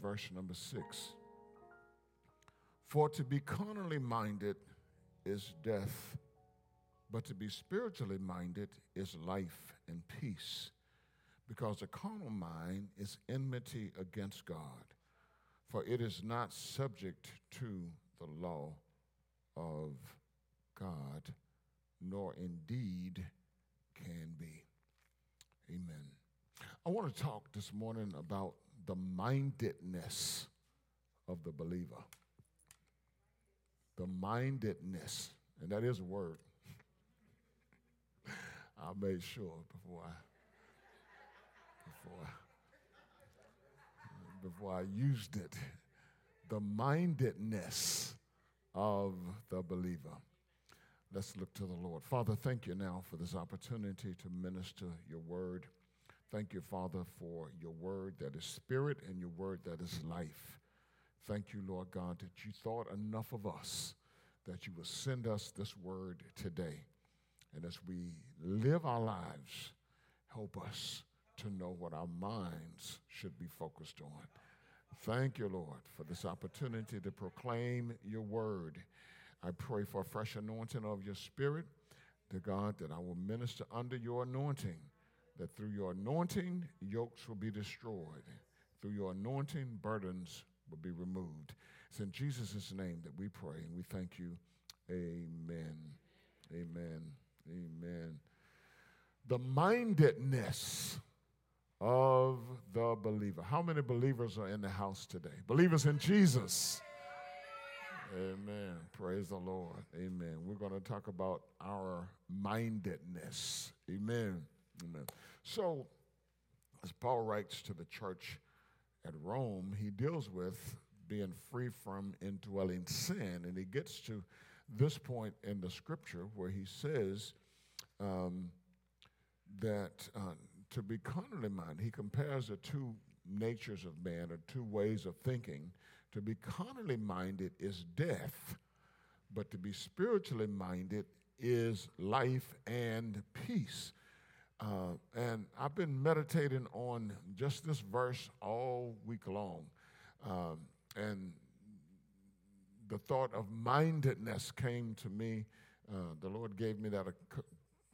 verse number six. For to be carnally minded is death, but to be spiritually minded is life and peace. Because the carnal mind is enmity against God, for it is not subject to the law of God, nor indeed can be. Amen. I want to talk this morning about the mindedness of the believer. The mindedness, and that is a word. I made sure before I before before I used it. The mindedness of the believer. Let's look to the Lord. Father, thank you now for this opportunity to minister your word. Thank you, Father, for your word that is spirit and your word that is life. Thank you, Lord God, that you thought enough of us that you would send us this word today. And as we live our lives, help us to know what our minds should be focused on. Thank you, Lord, for this opportunity to proclaim your word I pray for a fresh anointing of your spirit, to God, that I will minister under your anointing, that through your anointing, yokes will be destroyed. Through your anointing, burdens will be removed. It's in Jesus' name that we pray, and we thank you. Amen. Amen. Amen. The mindedness of the believer. How many believers are in the house today? Believers in Jesus. Amen. Praise the Lord. Amen. We're going to talk about our mindedness. Amen. Amen. So, as Paul writes to the church at Rome, he deals with being free from indwelling sin. And he gets to this point in the scripture where he says um, that uh, to be carnally minded, he compares the two natures of man or two ways of thinking to be carnally minded is death, but to be spiritually minded is life and peace. Uh, and I've been meditating on just this verse all week long. Um, and the thought of mindedness came to me. Uh, the Lord gave me that a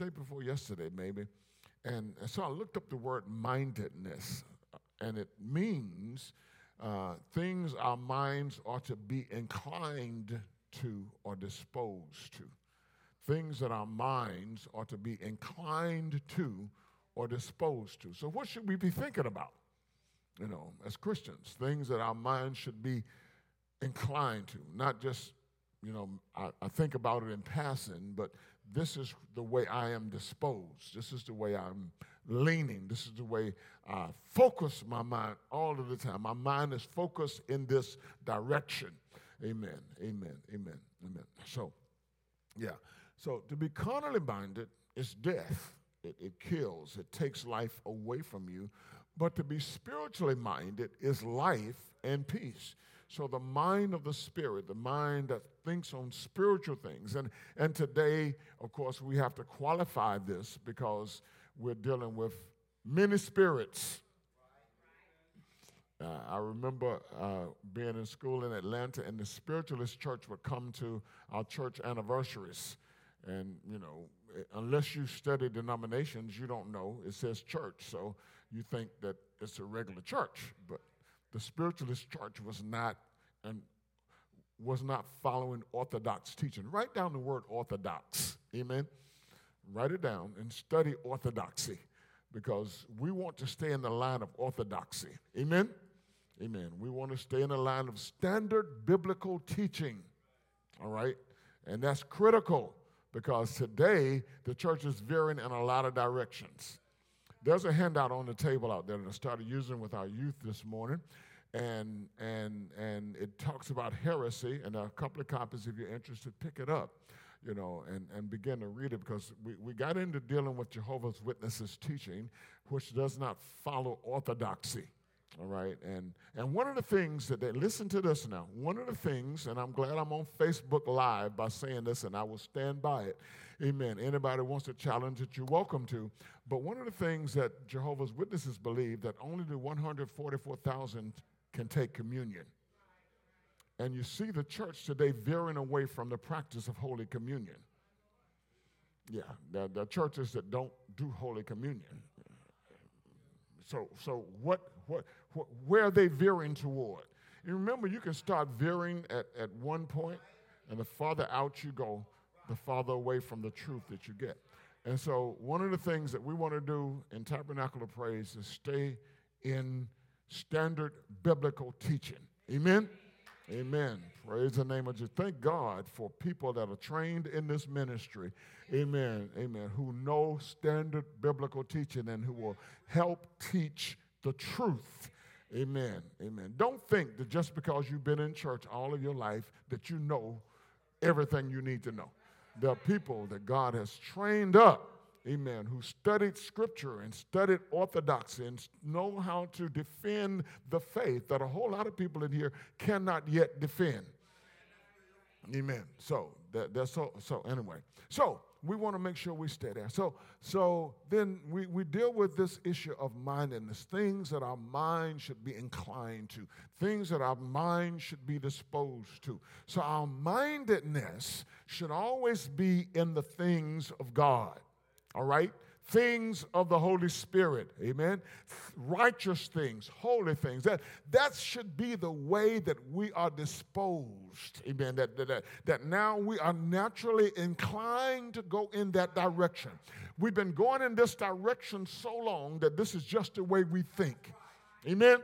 day before yesterday, maybe. And so I looked up the word mindedness, and it means uh, things our minds ought to be inclined to or disposed to. Things that our minds ought to be inclined to or disposed to. So, what should we be thinking about? You know, as Christians, things that our minds should be inclined to, not just, you know, I, I think about it in passing, but this is the way I am disposed. This is the way I'm leaning. This is the way I focus my mind all of the time. My mind is focused in this direction. Amen. Amen. Amen. Amen. So, yeah. So to be carnally minded is death. It, it kills. It takes life away from you. But to be spiritually minded is life and peace. So the mind of the spirit, the mind that thinks on spiritual things. And, and today, of course, we have to qualify this because we're dealing with many spirits. Uh, I remember uh, being in school in Atlanta, and the spiritualist church would come to our church anniversaries. And, you know, eh, unless you study denominations, you don't know. It says church, so you think that it's a regular church. But the spiritualist church was not and was not following orthodox teaching. Write down the word orthodox. Amen. Write it down and study orthodoxy because we want to stay in the line of orthodoxy. Amen? Amen. We want to stay in the line of standard biblical teaching. All right? And that's critical because today the church is veering in a lot of directions. There's a handout on the table out there that I started using with our youth this morning. And, and, and it talks about heresy, and a couple of copies if you're interested, pick it up you know, and, and begin to read it because we, we got into dealing with Jehovah's Witnesses teaching, which does not follow orthodoxy. All right. And and one of the things that they listen to this now, one of the things, and I'm glad I'm on Facebook Live by saying this, and I will stand by it. Amen. Anybody wants to challenge it, you're welcome to. But one of the things that Jehovah's Witnesses believe that only the 144,000 can take communion. And you see the church today veering away from the practice of Holy Communion. Yeah, the, the churches that don't do Holy Communion. So, so what, what, where are they veering toward? You remember, you can start veering at, at one point, and the farther out you go, the farther away from the truth that you get. And so, one of the things that we want to do in Tabernacle of Praise is stay in standard biblical teaching. Amen? Amen. Praise the name of Jesus. Thank God for people that are trained in this ministry. Amen. Amen. Who know standard biblical teaching and who will help teach the truth. Amen. Amen. Don't think that just because you've been in church all of your life that you know everything you need to know. There are people that God has trained up amen, who studied scripture and studied orthodoxy and know how to defend the faith that a whole lot of people in here cannot yet defend. Amen. So that, that's so so anyway. So we want to make sure we stay there. So so then we, we deal with this issue of mindedness, things that our mind should be inclined to, things that our mind should be disposed to. So our mindedness should always be in the things of God all right? Things of the Holy Spirit, amen? Righteous things, holy things. That, that should be the way that we are disposed, amen? That, that, that, that now we are naturally inclined to go in that direction. We've been going in this direction so long that this is just the way we think, amen?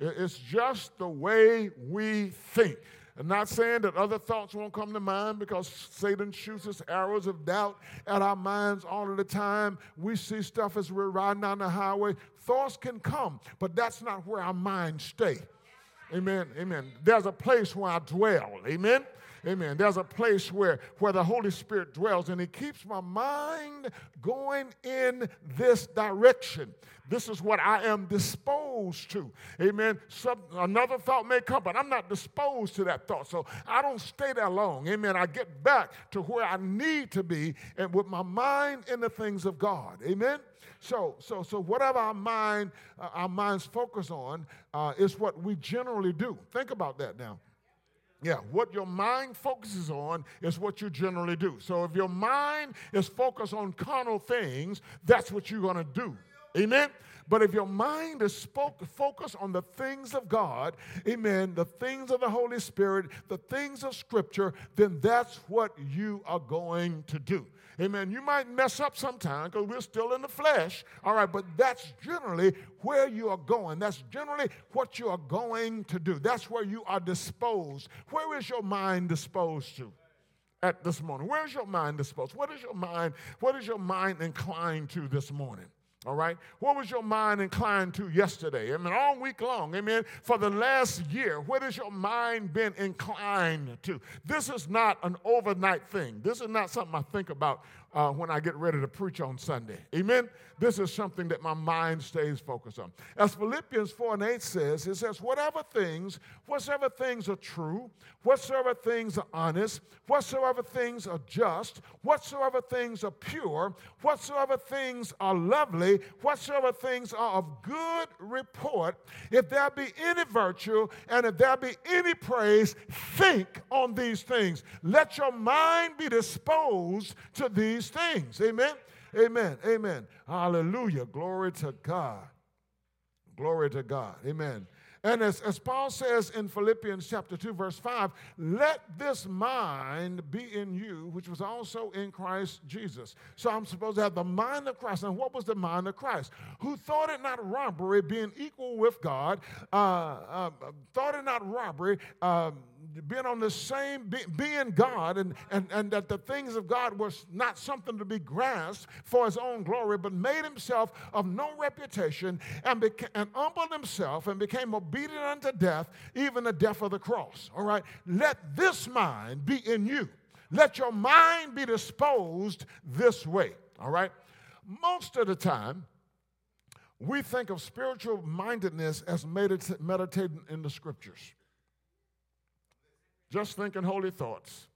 It's just the way we think. I'm not saying that other thoughts won't come to mind because Satan shoots his arrows of doubt at our minds all of the time. We see stuff as we're riding down the highway. Thoughts can come, but that's not where our minds stay. Amen. Amen. There's a place where I dwell. Amen. Amen. There's a place where, where the Holy Spirit dwells, and He keeps my mind going in this direction. This is what I am disposed to. Amen. Some, another thought may come, but I'm not disposed to that thought. So I don't stay there long. Amen. I get back to where I need to be and with my mind in the things of God. Amen. So, so, so whatever our mind, uh, our minds focus on, uh, is what we generally do. Think about that now. Yeah, what your mind focuses on is what you generally do. So if your mind is focused on carnal things, that's what you're going to do. Amen? But if your mind is spoke, focused on the things of God, amen, the things of the Holy Spirit, the things of Scripture, then that's what you are going to do. Amen. You might mess up sometime because we're still in the flesh. All right, but that's generally where you are going. That's generally what you are going to do. That's where you are disposed. Where is your mind disposed to? At this morning. Where's your mind disposed? What is your mind? What is your mind inclined to this morning? All right? What was your mind inclined to yesterday? I mean, all week long, amen. For the last year, what has your mind been inclined to? This is not an overnight thing. This is not something I think about uh, when I get ready to preach on Sunday. Amen? This is something that my mind stays focused on. As Philippians 4 and 8 says, it says, whatever things, whatsoever things are true, whatsoever things are honest, whatsoever things are just, whatsoever things are pure, whatsoever things are lovely, whatsoever things are of good report, if there be any virtue and if there be any praise, think on these things. Let your mind be disposed to these these things. Amen. Amen. Amen. Hallelujah. Glory to God. Glory to God. Amen. And as, as Paul says in Philippians chapter 2, verse 5, let this mind be in you, which was also in Christ Jesus. So I'm supposed to have the mind of Christ. And what was the mind of Christ? Who thought it not robbery, being equal with God, uh, uh, thought it not robbery, uh, being on the same, be, being God, and, and, and that the things of God was not something to be grasped for his own glory, but made himself of no reputation and, beca- and humbled himself and became obedient unto death, even the death of the cross. All right? Let this mind be in you. Let your mind be disposed this way. All right? Most of the time, we think of spiritual mindedness as medit- meditating in the scriptures. Just thinking holy thoughts.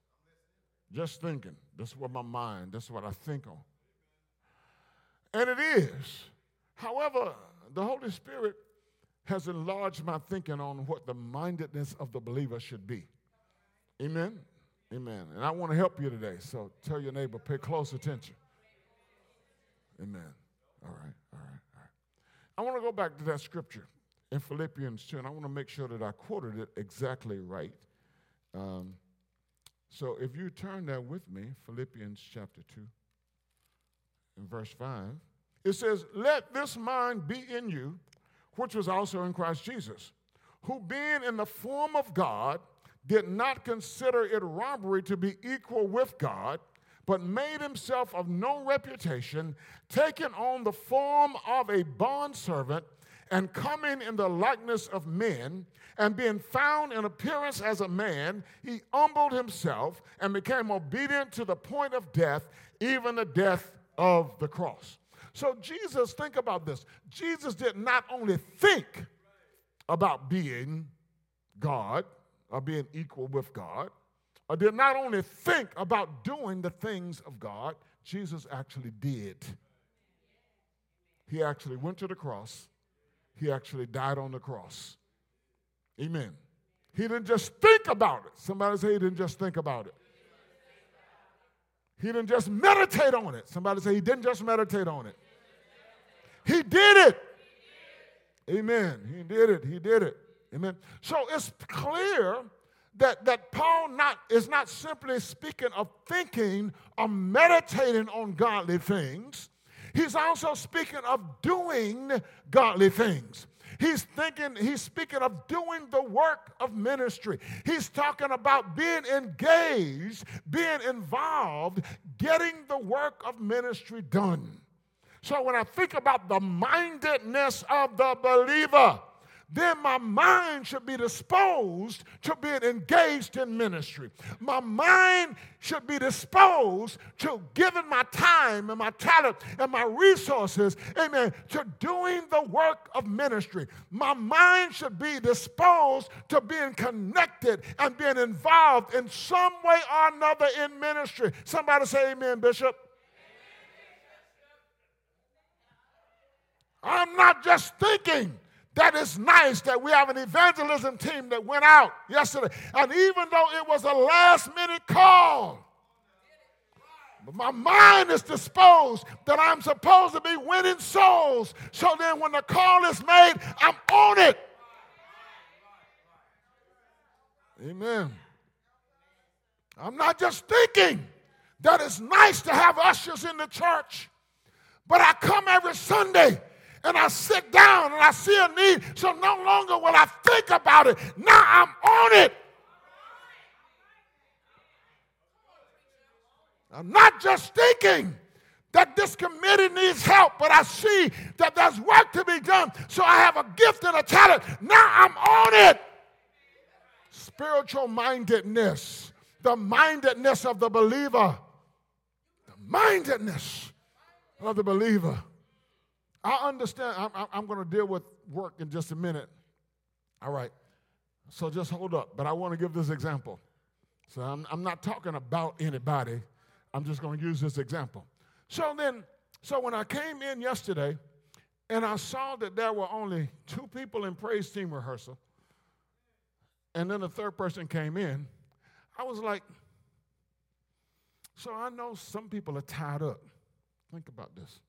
Just thinking. That's what my mind, that's what I think on. And it is. However, the Holy Spirit has enlarged my thinking on what the mindedness of the believer should be. Amen? Amen. And I want to help you today, so tell your neighbor, pay close attention. Amen. All right, all right, all right. I want to go back to that scripture in Philippians 2, and I want to make sure that I quoted it exactly right. Um, so if you turn there with me, Philippians chapter 2, in verse 5, it says, Let this mind be in you, which was also in Christ Jesus, who being in the form of God, did not consider it robbery to be equal with God, but made himself of no reputation, taking on the form of a bondservant, and coming in the likeness of men, and being found in appearance as a man, he humbled himself and became obedient to the point of death, even the death of the cross. So, Jesus, think about this. Jesus did not only think about being God or being equal with God, or did not only think about doing the things of God, Jesus actually did. He actually went to the cross, he actually died on the cross. Amen. He didn't just think about it. Somebody say he didn't just think about it. He didn't just meditate on it. Somebody say he didn't just meditate on it. He did it. Amen. He did it. He did it. Amen. So it's clear that, that Paul not, is not simply speaking of thinking or meditating on godly things. He's also speaking of doing godly things. He's thinking, he's speaking of doing the work of ministry. He's talking about being engaged, being involved, getting the work of ministry done. So when I think about the mindedness of the believer, then my mind should be disposed to being engaged in ministry. My mind should be disposed to giving my time and my talent and my resources, amen, to doing the work of ministry. My mind should be disposed to being connected and being involved in some way or another in ministry. Somebody say, Amen, Bishop. I'm not just thinking that is nice that we have an evangelism team that went out yesterday. And even though it was a last minute call, my mind is disposed that I'm supposed to be winning souls. So then when the call is made, I'm on it. Amen. I'm not just thinking that it's nice to have ushers in the church, but I come every Sunday and I sit down and I see a need. So no longer will I think about it. Now I'm on it. I'm not just thinking that this committee needs help, but I see that there's work to be done. So I have a gift and a talent. Now I'm on it. Spiritual mindedness, the mindedness of the believer, the mindedness of the believer. I understand. I'm, I'm going to deal with work in just a minute. All right. So just hold up. But I want to give this example. So I'm, I'm not talking about anybody. I'm just going to use this example. So then, so when I came in yesterday and I saw that there were only two people in praise team rehearsal, and then the third person came in, I was like, so I know some people are tied up. Think about this.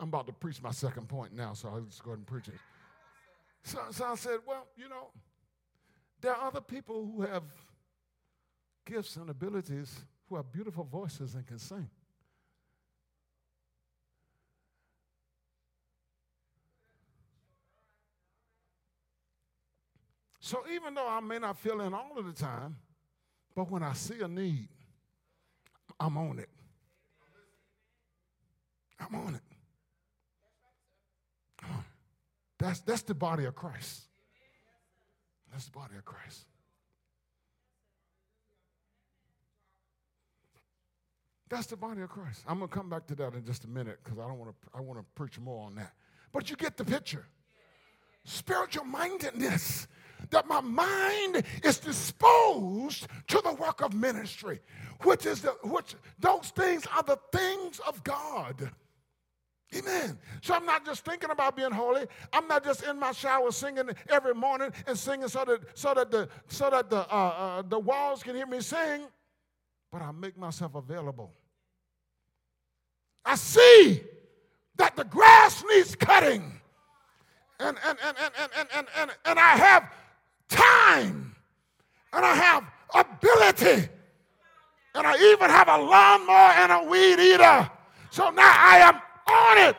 I'm about to preach my second point now, so I'll just go ahead and preach it. So, so I said, well, you know, there are other people who have gifts and abilities who have beautiful voices and can sing. So even though I may not feel in all of the time, but when I see a need, I'm on it. I'm on it. That's, that's the body of Christ. That's the body of Christ. That's the body of Christ. I'm going to come back to that in just a minute because I don't want to I want to preach more on that. But you get the picture. Spiritual mindedness. That my mind is disposed to the work of ministry, which is the which those things are the things of God. Amen. So I'm not just thinking about being holy. I'm not just in my shower singing every morning and singing so that so that the so that the uh, uh, the walls can hear me sing, but I make myself available. I see that the grass needs cutting, and and and and and and and, and, and I have time, and I have ability, and I even have a lawnmower and a weed eater. So now I am on it.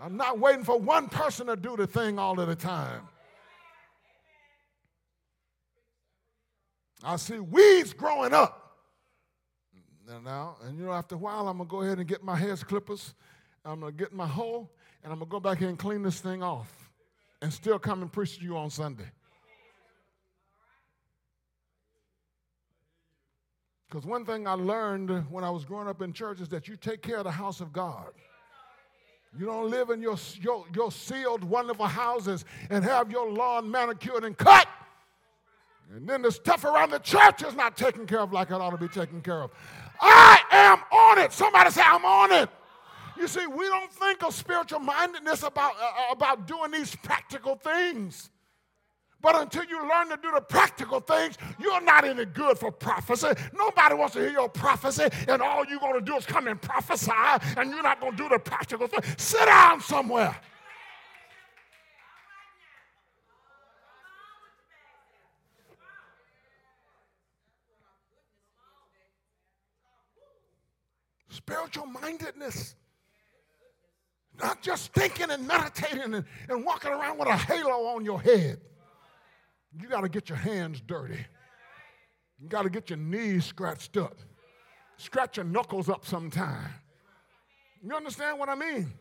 I'm not waiting for one person to do the thing all of the time. I see weeds growing up. Now, and you know, after a while, I'm going to go ahead and get my hair clippers. I'm going to get my hoe, and I'm going to go back here and clean this thing off and still come and preach to you on Sunday. Because one thing I learned when I was growing up in church is that you take care of the house of God. You don't live in your, your, your sealed, wonderful houses and have your lawn manicured and cut. And then the stuff around the church is not taken care of like it ought to be taken care of. I am on it. Somebody say, I'm on it. You see, we don't think of spiritual mindedness about, uh, about doing these practical things. But until you learn to do the practical things, you're not any good for prophecy. Nobody wants to hear your prophecy, and all you're going to do is come and prophesy, and you're not going to do the practical thing. Sit down somewhere. Spiritual mindedness. Not just thinking and meditating and, and walking around with a halo on your head. You got to get your hands dirty. You got to get your knees scratched up. Scratch your knuckles up sometime. You understand what I mean?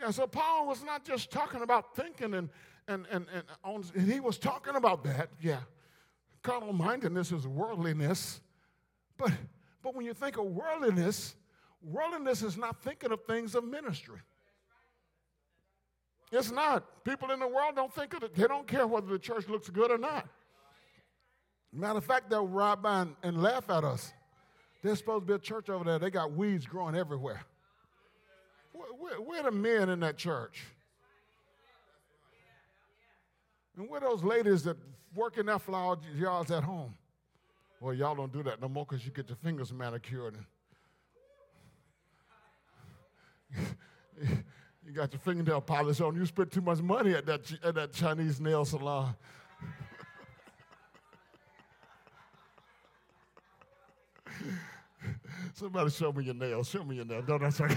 Yeah, so Paul was not just talking about thinking and and and and, on, and he was talking about that, yeah. Carnal mindedness is worldliness. But but when you think of worldliness, worldliness is not thinking of things of ministry. It's not. People in the world don't think of it. They don't care whether the church looks good or not. Matter of fact, they'll ride by and, and laugh at us. There's supposed to be a church over there. They got weeds growing everywhere. Where, where, the men in that church? And where those ladies that work in that flower yards at home? Well, y'all don't do that no more because you get your fingers manicured. You got your fingernail polish on. You spent too much money at that, at that Chinese nail salon. Somebody show me your nails. Show me your nails. No, that's okay.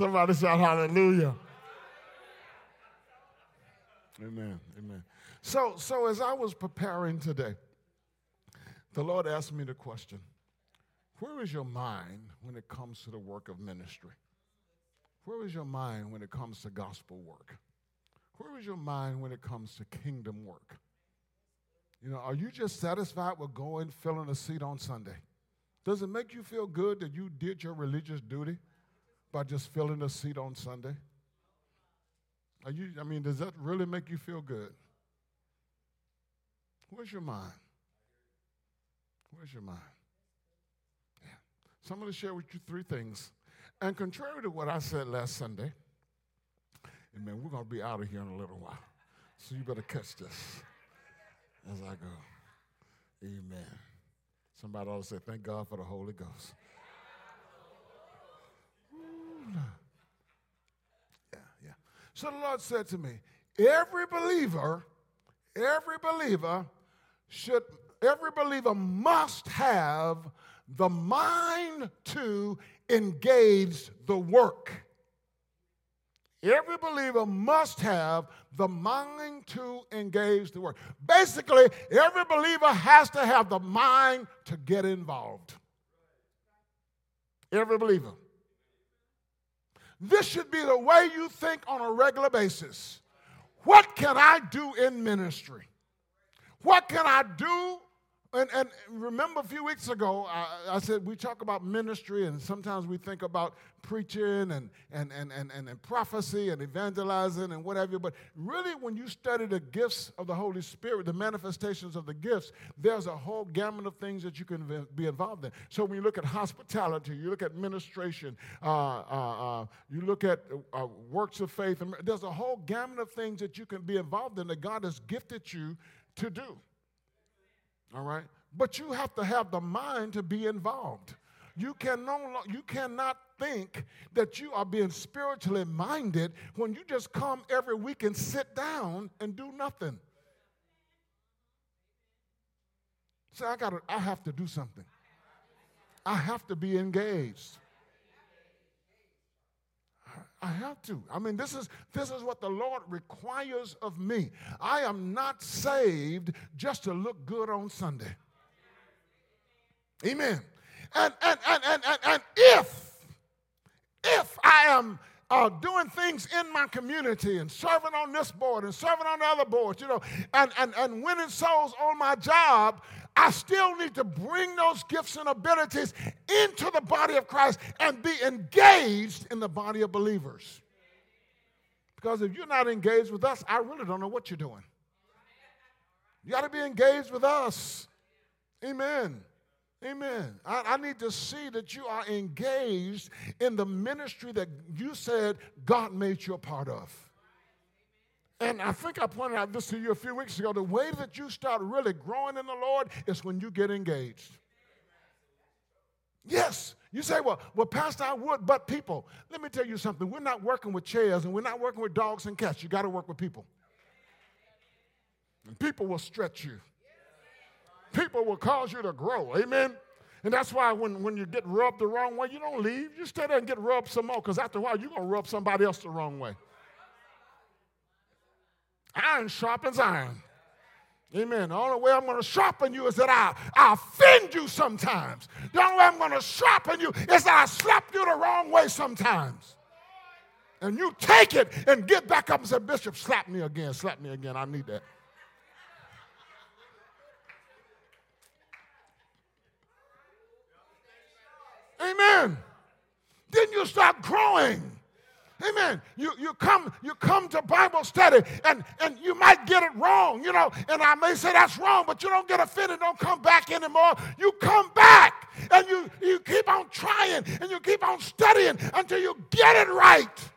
Somebody shout hallelujah. Amen. Amen. So, so as I was preparing today, the Lord asked me the question Where is your mind when it comes to the work of ministry? Where is your mind when it comes to gospel work? Where is your mind when it comes to kingdom work? You know, are you just satisfied with going, filling a seat on Sunday? Does it make you feel good that you did your religious duty by just filling a seat on Sunday? Are you, I mean, does that really make you feel good? Where's your mind? Where's your mind? Yeah. So I'm going to share with you three things. And contrary to what I said last Sunday, amen, we're going to be out of here in a little while. So you better catch this as I go. Amen. Somebody ought to say, Thank God for the Holy Ghost. Yeah, yeah. So the Lord said to me, Every believer, every believer should every believer must have the mind to engage the work. Every believer must have the mind to engage the work. Basically, every believer has to have the mind to get involved. Every believer. This should be the way you think on a regular basis. What can I do in ministry? What can I do And, and remember a few weeks ago, I, I, said we talk about ministry, and sometimes we think about preaching and, and, and, and, and, prophecy and evangelizing and whatever. But really, when you study the gifts of the Holy Spirit, the manifestations of the gifts, there's a whole gamut of things that you can be involved in. So when you look at hospitality, you look at administration, uh, uh, uh, you look at uh, works of faith, there's a whole gamut of things that you can be involved in that God has gifted you to do. All right? But you have to have the mind to be involved. You, can no, you cannot think that you are being spiritually minded when you just come every week and sit down and do nothing. So I gotta, I have to do something. I have to be engaged. I have to. I mean, this is this is what the Lord requires of me. I am not saved just to look good on Sunday. Amen. And and and and and, and if if I am uh, doing things in my community and serving on this board and serving on the other boards, you know, and, and, and winning souls on my job, I still need to bring those gifts and abilities into the body of Christ and be engaged in the body of believers. Because if you're not engaged with us, I really don't know what you're doing. You got to be engaged with us. Amen. Amen. I, I, need to see that you are engaged in the ministry that you said God made you a part of. And I think I pointed out this to you a few weeks ago. The way that you start really growing in the Lord is when you get engaged. Yes. You say, well, well, Pastor, I would, but people. Let me tell you something. We're not working with chairs and we're not working with dogs and cats. You got to work with people. And people will stretch you. People will cause you to grow. Amen. And that's why when, when you get rubbed the wrong way, you don't leave. You stay there and get rubbed some more because after a while, you're going to rub somebody else the wrong way. Iron sharpens iron. Amen. The only way I'm going to sharpen you is that I, I offend you sometimes. The only way I'm going to sharpen you is that I slap you the wrong way sometimes. And you take it and get back up and say, Bishop, slap me again, slap me again. I need that. Amen. Then you start growing. Amen. You, you come you come to Bible study and, and you might get it wrong, you know, and I may say that's wrong, but you don't get offended, don't come back anymore. You come back and you, you keep on trying and you keep on studying until you get it right.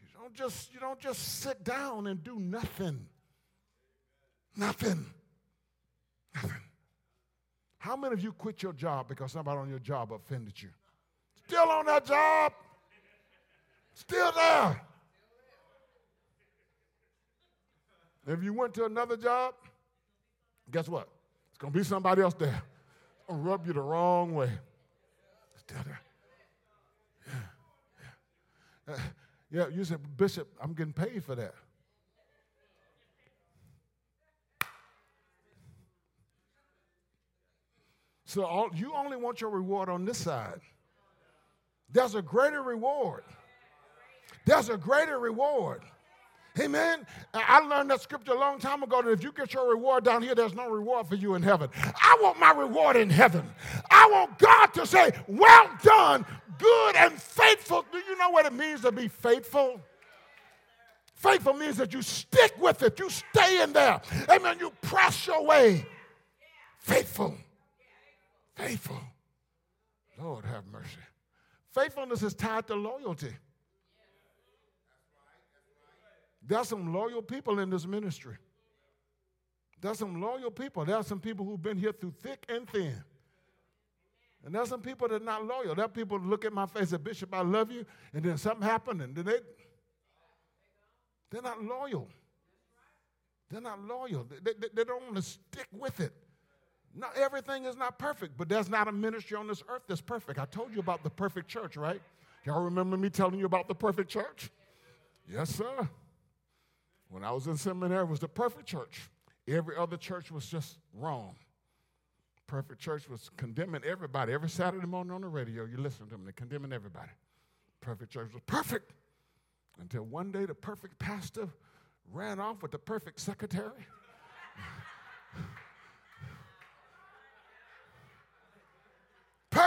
You don't just you don't just sit down and do nothing. Nothing. Nothing. How many of you quit your job because somebody on your job offended you? Still on that job. Still there. If you went to another job, guess what? It's going to be somebody else there. It's going to rub you the wrong way. Still there. Yeah. Yeah. Uh, yeah, you said, Bishop, I'm getting paid for that. So all, you only want your reward on this side. There's a greater reward. There's a greater reward. Amen. I learned that scripture a long time ago that if you get your reward down here, there's no reward for you in heaven. I want my reward in heaven. I want God to say, Well done, good and faithful. Do you know what it means to be faithful? Faithful means that you stick with it, you stay in there. Amen. You press your way. Faithful. Faithful. Lord have mercy. Faithfulness is tied to loyalty. There's some loyal people in this ministry. There's some loyal people. There are some people who've been here through thick and thin. And there's some people that are not loyal. There are people that look at my face and say, Bishop, I love you. And then something happened and then they, they're not loyal. They're not loyal. They, they, they don't want to stick with it. Not everything is not perfect, but there's not a ministry on this earth that's perfect. I told you about the perfect church, right? Y'all remember me telling you about the perfect church? Yes, sir. When I was in seminary, it was the perfect church. Every other church was just wrong. Perfect church was condemning everybody. Every Saturday morning on the radio, you listen to them, they're condemning everybody. Perfect church was perfect until one day the perfect pastor ran off with the perfect secretary.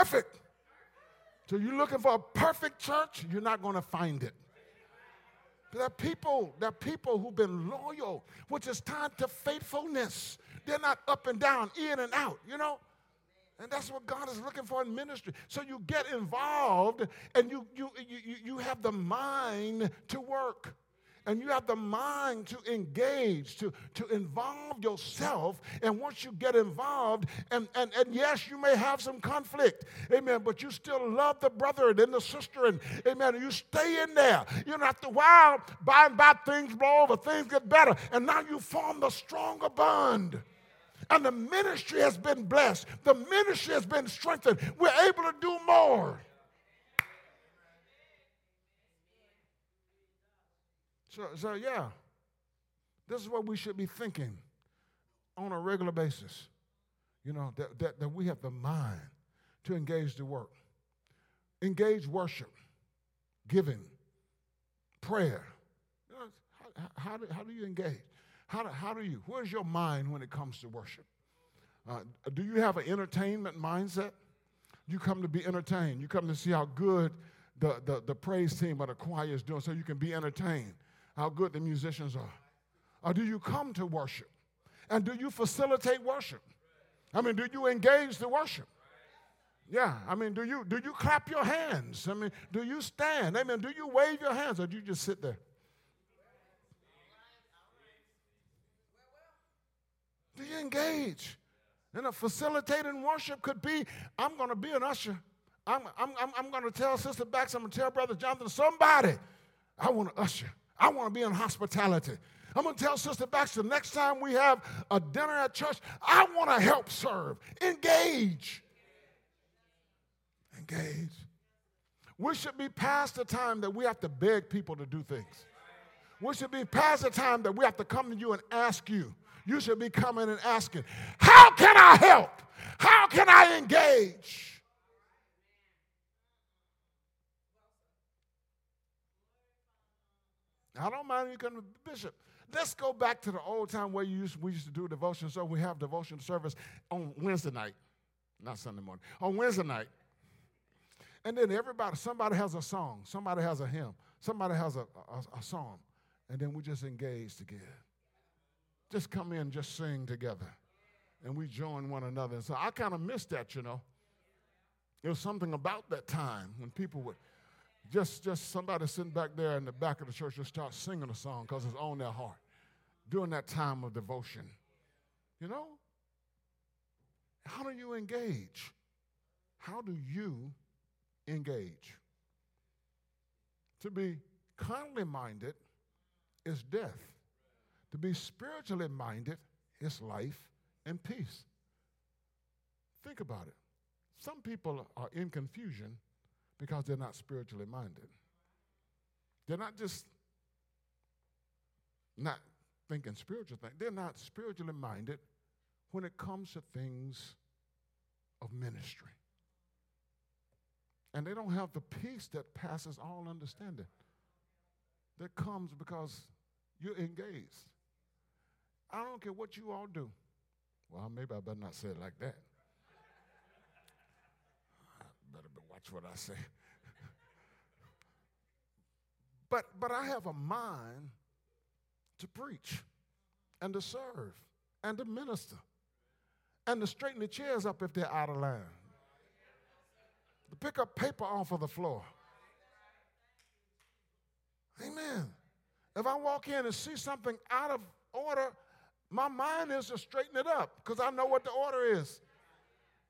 Perfect. So you're looking for a perfect church, you're not going to find it. There are people, there are people who've been loyal, which is tied to faithfulness. They're not up and down, in and out, you know? And that's what God is looking for in ministry. So you get involved and you, you, you, you have the mind to work and you have the mind to engage, to, to involve yourself. And once you get involved, and, and, and yes, you may have some conflict, amen, but you still love the brother and the sister, and amen, you stay in there. You know, after a while, by and by, things blow over, things get better, and now you form the stronger bond. And the ministry has been blessed, the ministry has been strengthened. We're able to do more. So, so yeah, this is what we should be thinking on a regular basis. You know, that, that, that we have the mind to engage the work, engage worship, giving, prayer. How, how, do, how do you engage? How do, how do you, where's your mind when it comes to worship? Uh, do you have an entertainment mindset? You come to be entertained. You come to see how good the, the, the praise team or the choir is doing so you can be entertained how good the musicians are? Or do you come to worship? And do you facilitate worship? I mean, do you engage the worship? Yeah, I mean, do you do you clap your hands? I mean, do you stand? I mean, do you wave your hands or do you just sit there? Do you engage? And a facilitating worship could be I'm going to be an usher. I'm, I'm, I'm, I'm going to tell Sister Bax, I'm going to tell Brother Jonathan, somebody, I want to usher. I want to be in hospitality. I'm going to tell Sister Baxter next time we have a dinner at church, I want to help serve. Engage. Engage. We should be past the time that we have to beg people to do things. We should be past the time that we have to come to you and ask you. You should be coming and asking, How can I help? How can I engage? I don't mind you coming to bishop. Let's go back to the old time where you used, we used to do devotion. So we have devotion service on Wednesday night, not Sunday morning, on Wednesday night. And then everybody, somebody has a song, somebody has a hymn, somebody has a, a, a song, and then we just engage together. Just come in, just sing together, and we join one another. And so I kind of missed that, you know. There was something about that time when people would just, just somebody sitting back there in the back of the church just start singing a song because it's on their heart during that time of devotion. You know? How do you engage? How do you engage? To be carnally minded is death. To be spiritually minded is life and peace. Think about it. Some people are in confusion because they're not spiritually minded. They're not just not thinking spiritual things, they're not spiritually minded when it comes to things of ministry. And they don't have the peace that passes all understanding. That comes because you're engaged. I don't care what you all do. Well, maybe I better not say it like that. Better watch what I say. but, but I have a mind to preach and to serve and to minister and to straighten the chairs up if they're out of line, to pick up paper off of the floor. Amen. If I walk in and see something out of order, my mind is to straighten it up because I know what the order is.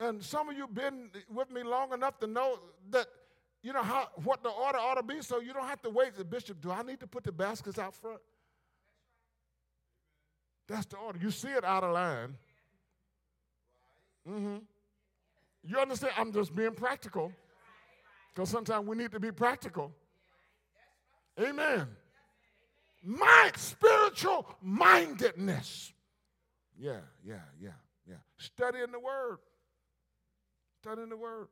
And some of you been with me long enough to know that you know how what the order ought to be, so you don't have to wait. The bishop, do I need to put the baskets out front? That's the order. You see it out of line. Mm-hmm. You understand? I'm just being practical. Because sometimes we need to be practical. Amen. My spiritual mindedness. Yeah, yeah, yeah, yeah. Studying the word studying the Word,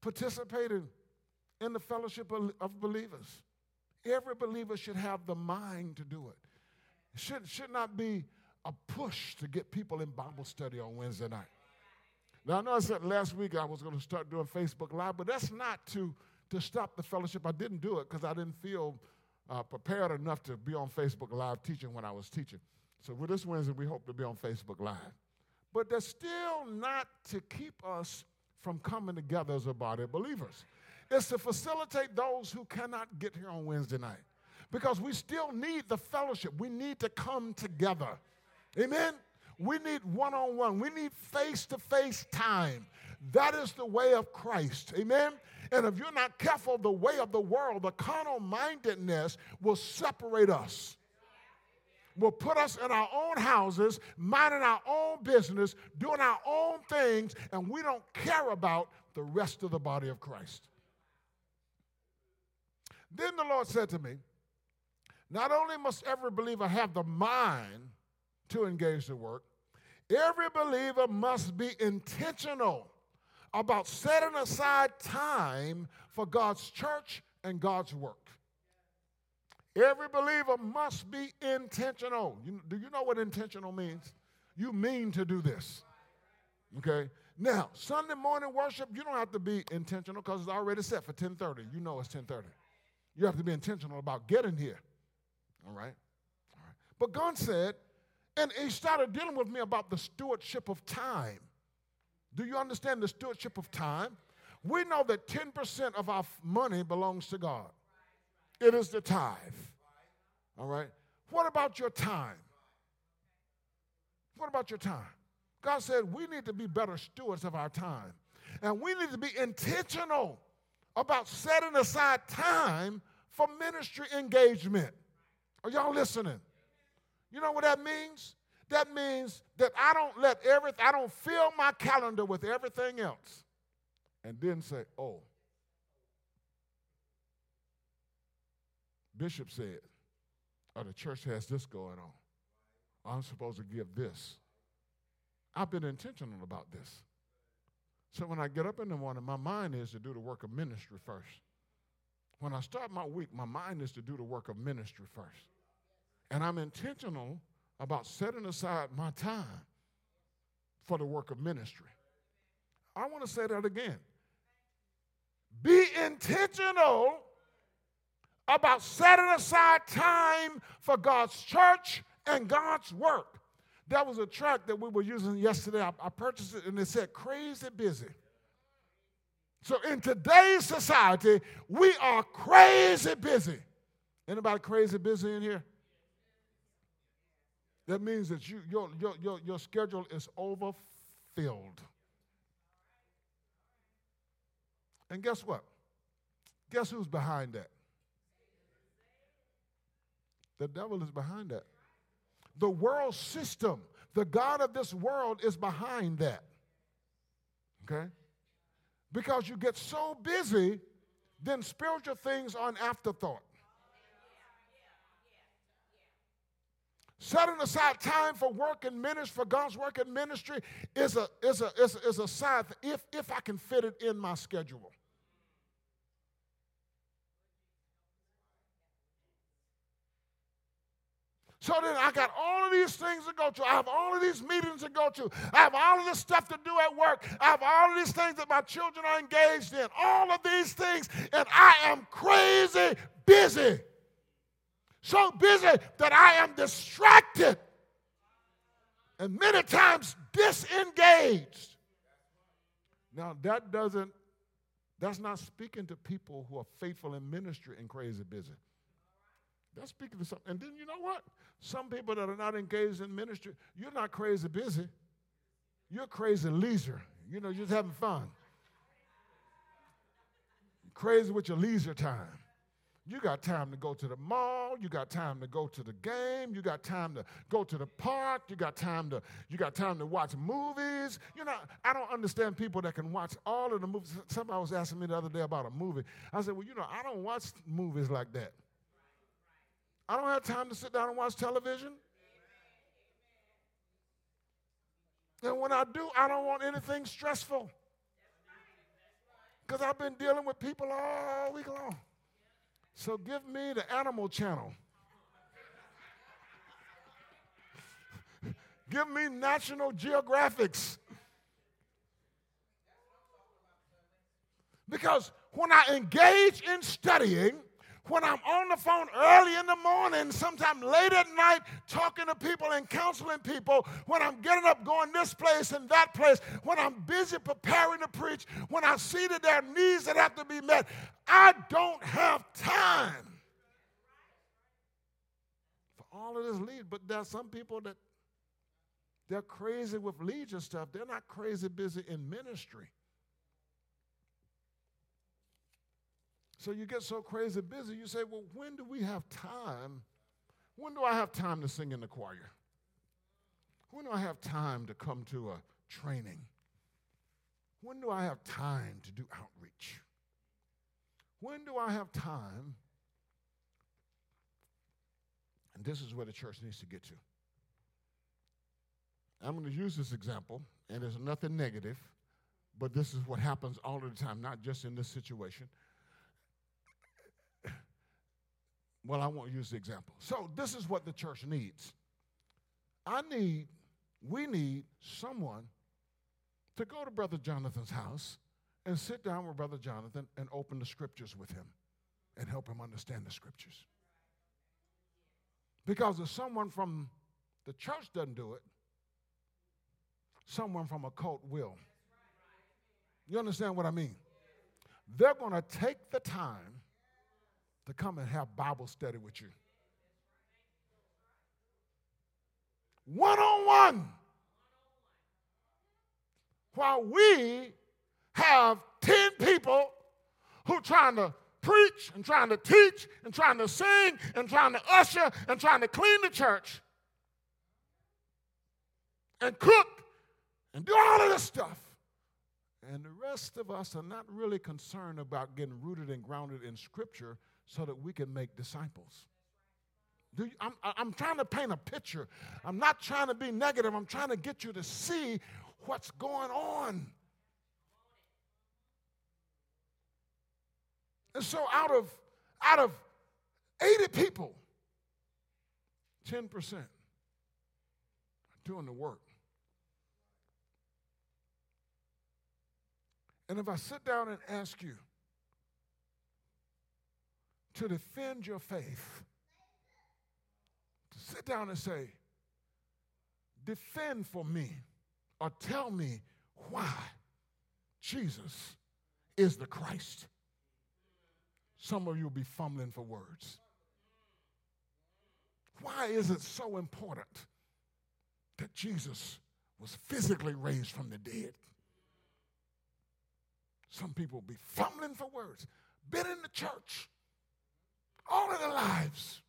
participating in the fellowship of believers. Every believer should have the mind to do it. It should, should not be a push to get people in Bible study on Wednesday night. Now, I know I said last week I was going to start doing Facebook Live, but that's not to, to stop the fellowship. I didn't do it because I didn't feel uh, prepared enough to be on Facebook Live teaching when I was teaching. So, with this Wednesday, we hope to be on Facebook Live. But that's still not to keep us from coming together as a body of believers. It's to facilitate those who cannot get here on Wednesday night because we still need the fellowship. We need to come together. Amen? We need one on one, we need face to face time. That is the way of Christ. Amen? And if you're not careful, the way of the world, the carnal mindedness will separate us. Will put us in our own houses, minding our own business, doing our own things, and we don't care about the rest of the body of Christ. Then the Lord said to me, Not only must every believer have the mind to engage the work, every believer must be intentional about setting aside time for God's church and God's work. Every believer must be intentional. You, do you know what intentional means? You mean to do this. Okay? Now, Sunday morning worship, you don't have to be intentional because it's already set for 10:30. You know it's 10:30. You have to be intentional about getting here. All right? All right. But God said, and he started dealing with me about the stewardship of time. Do you understand the stewardship of time? We know that 10% of our money belongs to God. It is the tithe. All right? What about your time? What about your time? God said we need to be better stewards of our time. And we need to be intentional about setting aside time for ministry engagement. Are y'all listening? You know what that means? That means that I don't let everything, I don't fill my calendar with everything else and then say, oh, Bishop said, or the church has this going on. I'm supposed to give this. I've been intentional about this. So when I get up in the morning, my mind is to do the work of ministry first. When I start my week, my mind is to do the work of ministry first. And I'm intentional about setting aside my time for the work of ministry. I want to say that again. Be intentional about setting aside time for God's church and God's work. That was a track that we were using yesterday. I, I purchased it and it said crazy busy. So in today's society, we are crazy busy. Anybody crazy busy in here? That means that you, your, your, your, your schedule is overfilled. And guess what? Guess who's behind that? The devil is behind that. The world system, the God of this world is behind that. Okay? Because you get so busy, then spiritual things are an afterthought. Setting aside time for work and ministry, for God's work and ministry, is a, is a, is a, is a sign if, if I can fit it in my schedule. So then I got all of these things to go to. I have all of these meetings to go to. I have all of this stuff to do at work. I have all of these things that my children are engaged in. All of these things. And I am crazy busy. So busy that I am distracted. And many times disengaged. Now that doesn't, that's not speaking to people who are faithful in ministry and crazy busy. That's speaking to something. And then you know what? Some people that are not engaged in ministry, you're not crazy busy. You're crazy leisure. You know, you're just having fun. You're crazy with your leisure time. You got time to go to the mall, you got time to go to the game, you got time to go to the park, you got time to you got time to watch movies. You know, I don't understand people that can watch all of the movies. Somebody was asking me the other day about a movie. I said, "Well, you know, I don't watch movies like that. I don't have time to sit down and watch television. And when I do, I don't want anything stressful. Because I've been dealing with people all week long. So give me the animal channel. give me National Geographics. Because when I engage in studying, when I'm on the phone early in the morning, sometimes late at night, talking to people and counseling people, when I'm getting up going this place and that place, when I'm busy preparing to preach, when I see that there are needs that have to be met, I don't have time for all of this lead. But there are some people that they're crazy with leisure stuff. They're not crazy busy in ministry. So you get so crazy busy, you say, well, when do we have time? When do I have time to sing in the choir? When do I have time to come to a training? When do I have time to do outreach? When do I have time? And this is where the church needs to get to. I'm going to use this example, and there's nothing negative, but this is what happens all the time, not just in this situation. Well, I won't use the example. So, this is what the church needs. I need, we need someone to go to Brother Jonathan's house and sit down with Brother Jonathan and open the scriptures with him and help him understand the scriptures. Because if someone from the church doesn't do it, someone from a cult will. You understand what I mean? They're going to take the time to come and have Bible study with you. One on one. While we have 10 people who trying to preach and trying to teach and trying to sing and trying to usher and trying to clean the church and cook and do all of this stuff. And the rest of us are not really concerned about getting rooted and grounded in Scripture so that we can make disciples. You, I'm, I'm trying to paint a picture. I'm not trying to be negative. I'm trying to get you to see what's going on. And so out of out of 80 people, 10% are doing the work. And if I sit down and ask you, to defend your faith, to sit down and say, defend for me or tell me why Jesus is the Christ. Some of you will be fumbling for words. Why is it so important that Jesus was physically raised from the dead? Some people will be fumbling for words. Been in the church all of their lives.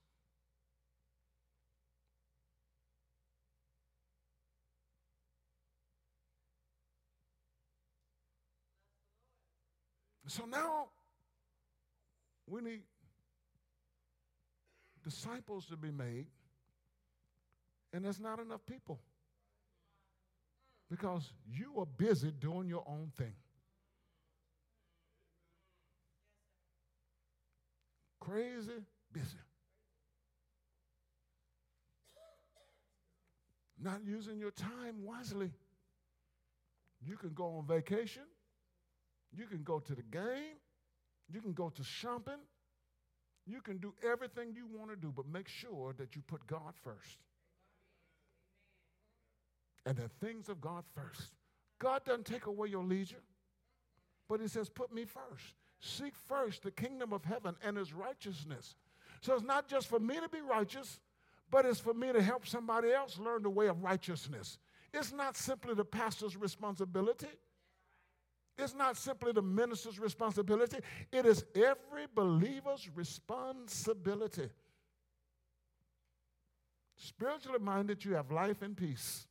So now we need disciples to be made, and there's not enough people because you are busy doing your own thing. Crazy busy. Not using your time wisely. You can go on vacation. You can go to the game. You can go to shopping. You can do everything you want to do, but make sure that you put God first. And the things of God first. God doesn't take away your leisure, but He says, put me first. Seek first the kingdom of heaven and his righteousness. So it's not just for me to be righteous, but it's for me to help somebody else learn the way of righteousness. It's not simply the pastor's responsibility. It's not simply the minister's responsibility. It is every believer's responsibility. Spiritually minded, you have life and peace.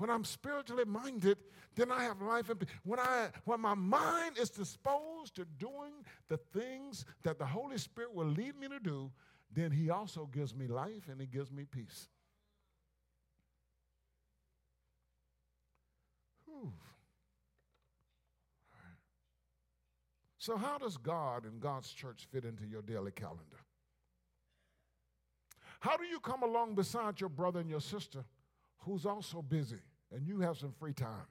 When I'm spiritually minded, then I have life. And when I when my mind is disposed to doing the things that the Holy Spirit will lead me to do, then He also gives me life and He gives me peace. Whew. So, how does God and God's church fit into your daily calendar? How do you come along beside your brother and your sister who's also busy and you have some free time?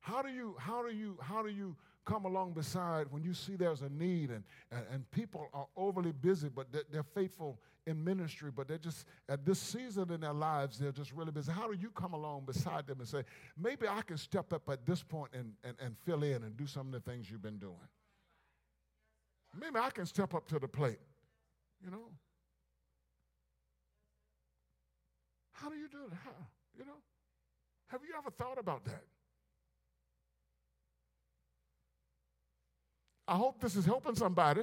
How do you, how do you, how do you come along beside when you see there's a need and, and, and people are overly busy, but they're, they're faithful in ministry, but they're just, at this season in their lives, they're just really busy. How do you come along beside them and say, maybe I can step up at this point and, and, and fill in and do some of the things you've been doing? Maybe I can step up to the plate, you know? How do you do that? How, you know? Have you ever thought about that? I hope this is helping somebody.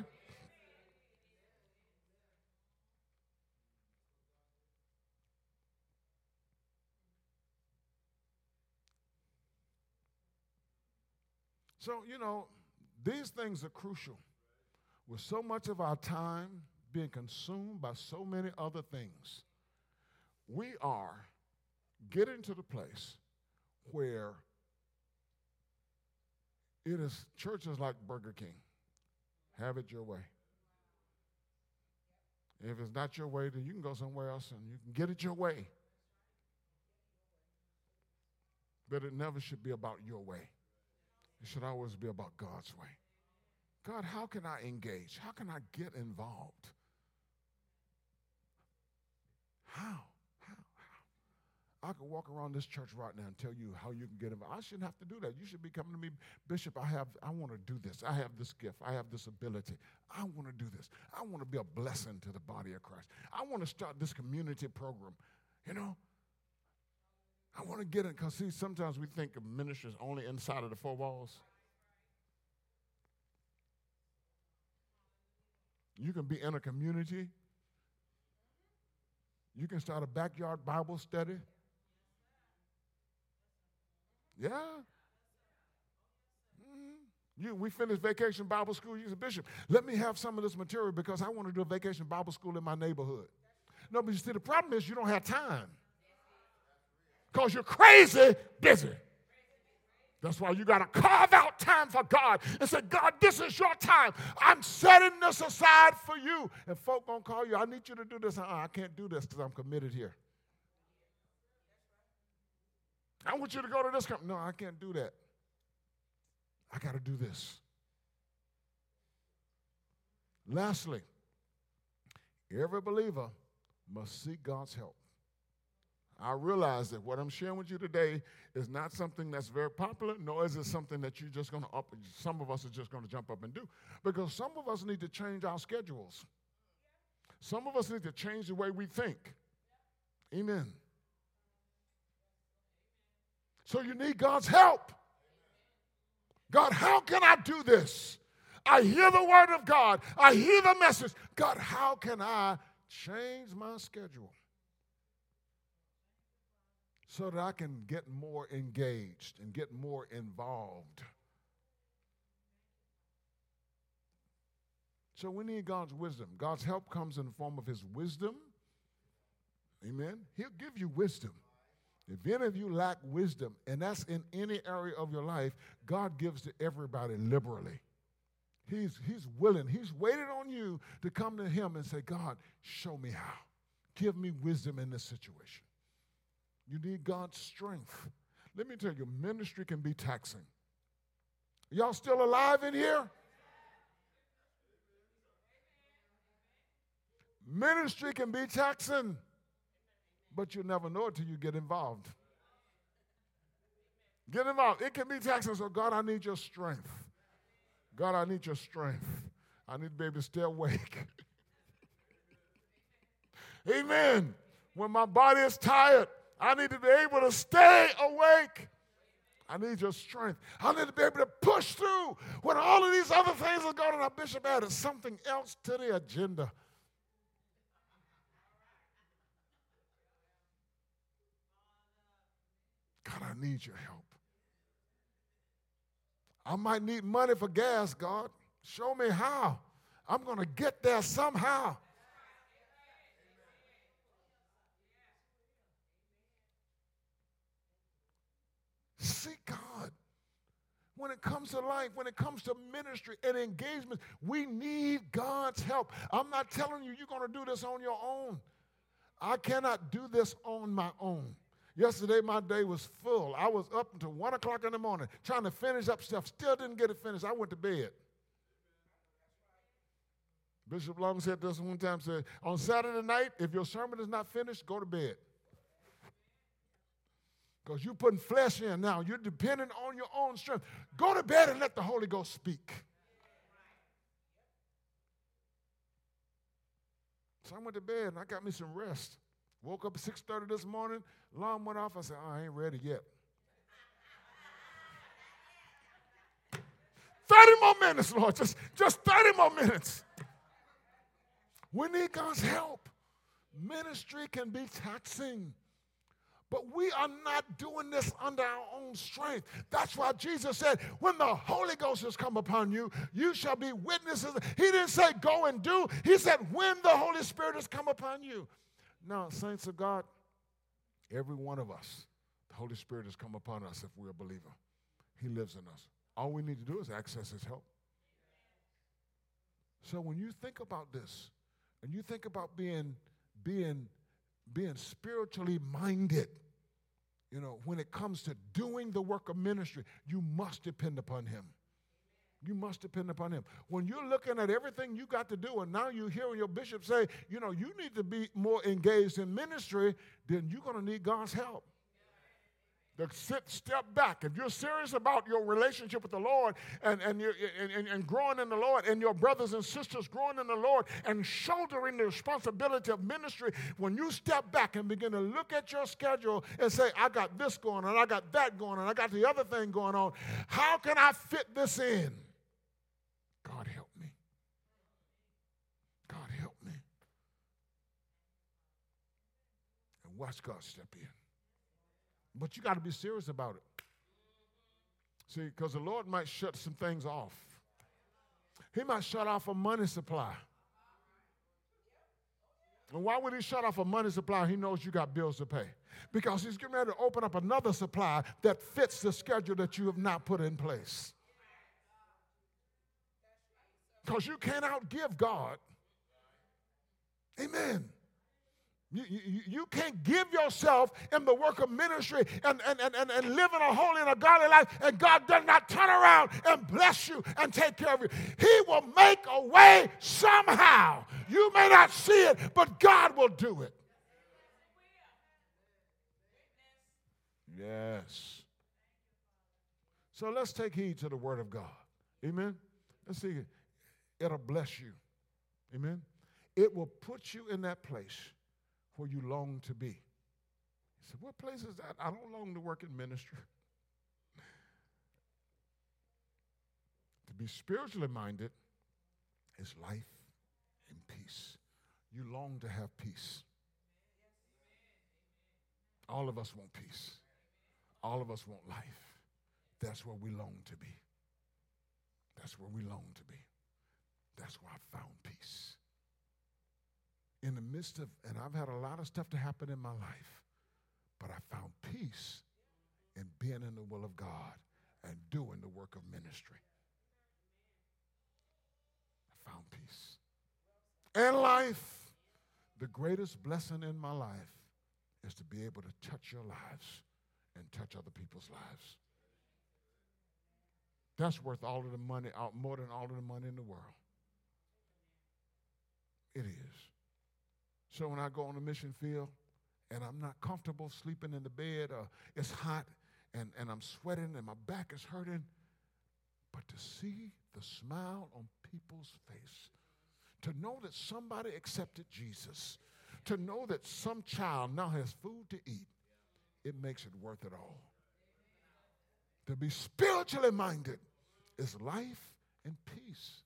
So, you know, these things are crucial. With so much of our time being consumed by so many other things, we are getting into the place where it is churches like Burger King. Have it your way. If it's not your way, then you can go somewhere else and you can get it your way. But it never should be about your way. It should always be about God's way. God, how can I engage? How can I get involved? How? I could walk around this church right now and tell you how you can get involved. I shouldn't have to do that. You should be coming to me, Bishop. I have, I want to do this. I have this gift. I have this ability. I want to do this. I want to be a blessing to the body of Christ. I want to start this community program. You know, I want to get it because see, sometimes we think of ministry is only inside of the four walls. You can be in a community. You can start a backyard Bible study. Yeah. Mm-hmm. You, we finished vacation Bible school. You said, Bishop, let me have some of this material because I want to do a vacation Bible school in my neighborhood. No, but you see, the problem is you don't have time because you're crazy busy. That's why you got to carve out time for God and say, God, this is your time. I'm setting this aside for you. And folk gonna call you. I need you to do this. Uh-uh, I can't do this because I'm committed here. I want you to go to this company. No, I can't do that. I got to do this. Lastly, every believer must seek God's help. I realize that what I'm sharing with you today is not something that's very popular, nor is it something that you're just going to up, some of us are just going to jump up and do. Because some of us need to change our schedules. Some of us need to change the way we think. Amen. So you need God's help. God, how can I do this? I hear the word of God, I hear the message. God, how can I change my schedule so that I can get more engaged and get more involved? So we need God's wisdom. God's help comes in the form of His wisdom. Amen. He'll give you wisdom. If any of you lack wisdom, and that's in any area of your life, God gives to everybody liberally. He's, he's willing, He's waiting on you to come to Him and say, God, show me how. Give me wisdom in this situation. You need God's strength. Let me tell you, ministry can be taxing. Y'all still alive in here? Ministry can be taxing but you'll never know it till you get involved. Get involved. It can be taxing. So, God, I need your strength. God, I need your strength. I need able to stay awake. Amen. When my body is tired, I need to be able to stay awake. I need your strength. I need to be able to push through when all of these other things are going on. Bishop added something else to the agenda. God, I need your help. I might need money for gas, God. Show me how. I'm going to get there somehow. Seek God. When it comes to life, when it comes to ministry and engagement, we need God's help. I'm not telling you you're going to do this on your own. I cannot do this on my own. Yesterday, my day was full. I was up until 1 o'clock in the morning trying to finish up stuff. Still didn't get it finished. I went to bed. Bishop Long said this one time, said, on Saturday night, if your sermon is not finished, go to bed. Because you're putting flesh in now. You're dependent on your own strength. Go to bed and let the Holy Ghost speak. So I went to bed and I got me some rest. Woke up at 6.30 this morning, alarm went off. I said, oh, I ain't ready yet. 30 more minutes, Lord. Just, just 30 more minutes. We need God's help. Ministry can be taxing. But we are not doing this under our own strength. That's why Jesus said, When the Holy Ghost has come upon you, you shall be witnesses. He didn't say go and do, He said, When the Holy Spirit has come upon you. Now, saints of God, every one of us, the Holy Spirit has come upon us if we're a believer. He lives in us. All we need to do is access His help. So when you think about this, and you think about being, being, being spiritually minded, you know, when it comes to doing the work of ministry, you must depend upon Him. You must depend upon Him. When you're looking at everything you got to do, and now you're hearing your bishop say, you know, you need to be more engaged in ministry, then you're going to need God's help to sit, step back. If you're serious about your relationship with the Lord and, and, you're, and, and, growing in the Lord, and your brothers and sisters growing in the Lord and shouldering the responsibility of ministry, when you step back and begin to look at your schedule and say, I got this going on, I got that going on, I got the other thing going on, how can I fit this in? God help me. God help me. And watch God step in. But you got to be serious about it. See, because the Lord might shut some things off. He might shut off a money supply. And why would he shut off a money supply? He knows you got bills to pay. Because he's getting ready to open up another supply that fits the schedule that you have not put in place. Because you can't outgive God. Amen. You, you, you, can't give yourself in the work of ministry and, and, and, and, and live in a holy and a godly life, and God does not turn around and bless you and take care of you. He will make a way somehow. You may not see it, but God will do it. Yes. So let's take heed to the word of God. Amen. Let's see. It'll bless you. Amen. It will put you in that place where you long to be. He said, What place is that? I don't long to work in ministry. to be spiritually minded is life and peace. You long to have peace. All of us want peace. All of us want life. That's where we long to be. That's where we long to be. That's where I found peace in the midst of, and I've had a lot of stuff to happen in my life, but I found peace in being in the will of God and doing the work of ministry. I found peace. And life, the greatest blessing in my life is to be able to touch your lives and touch other people's lives. That's worth all of the money, more than all of the money in the world. It is. So when I go on the mission field and I'm not comfortable sleeping in the bed or it's hot and, and I'm sweating and my back is hurting, but to see the smile on people's face, to know that somebody accepted Jesus, to know that some child now has food to eat, it makes it worth it all. To be spiritually minded is life and peace.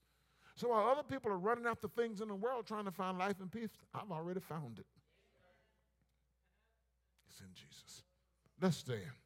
So while other people are running after things in the world trying to find life and peace, I've already found it. It's in Jesus. Let's stand.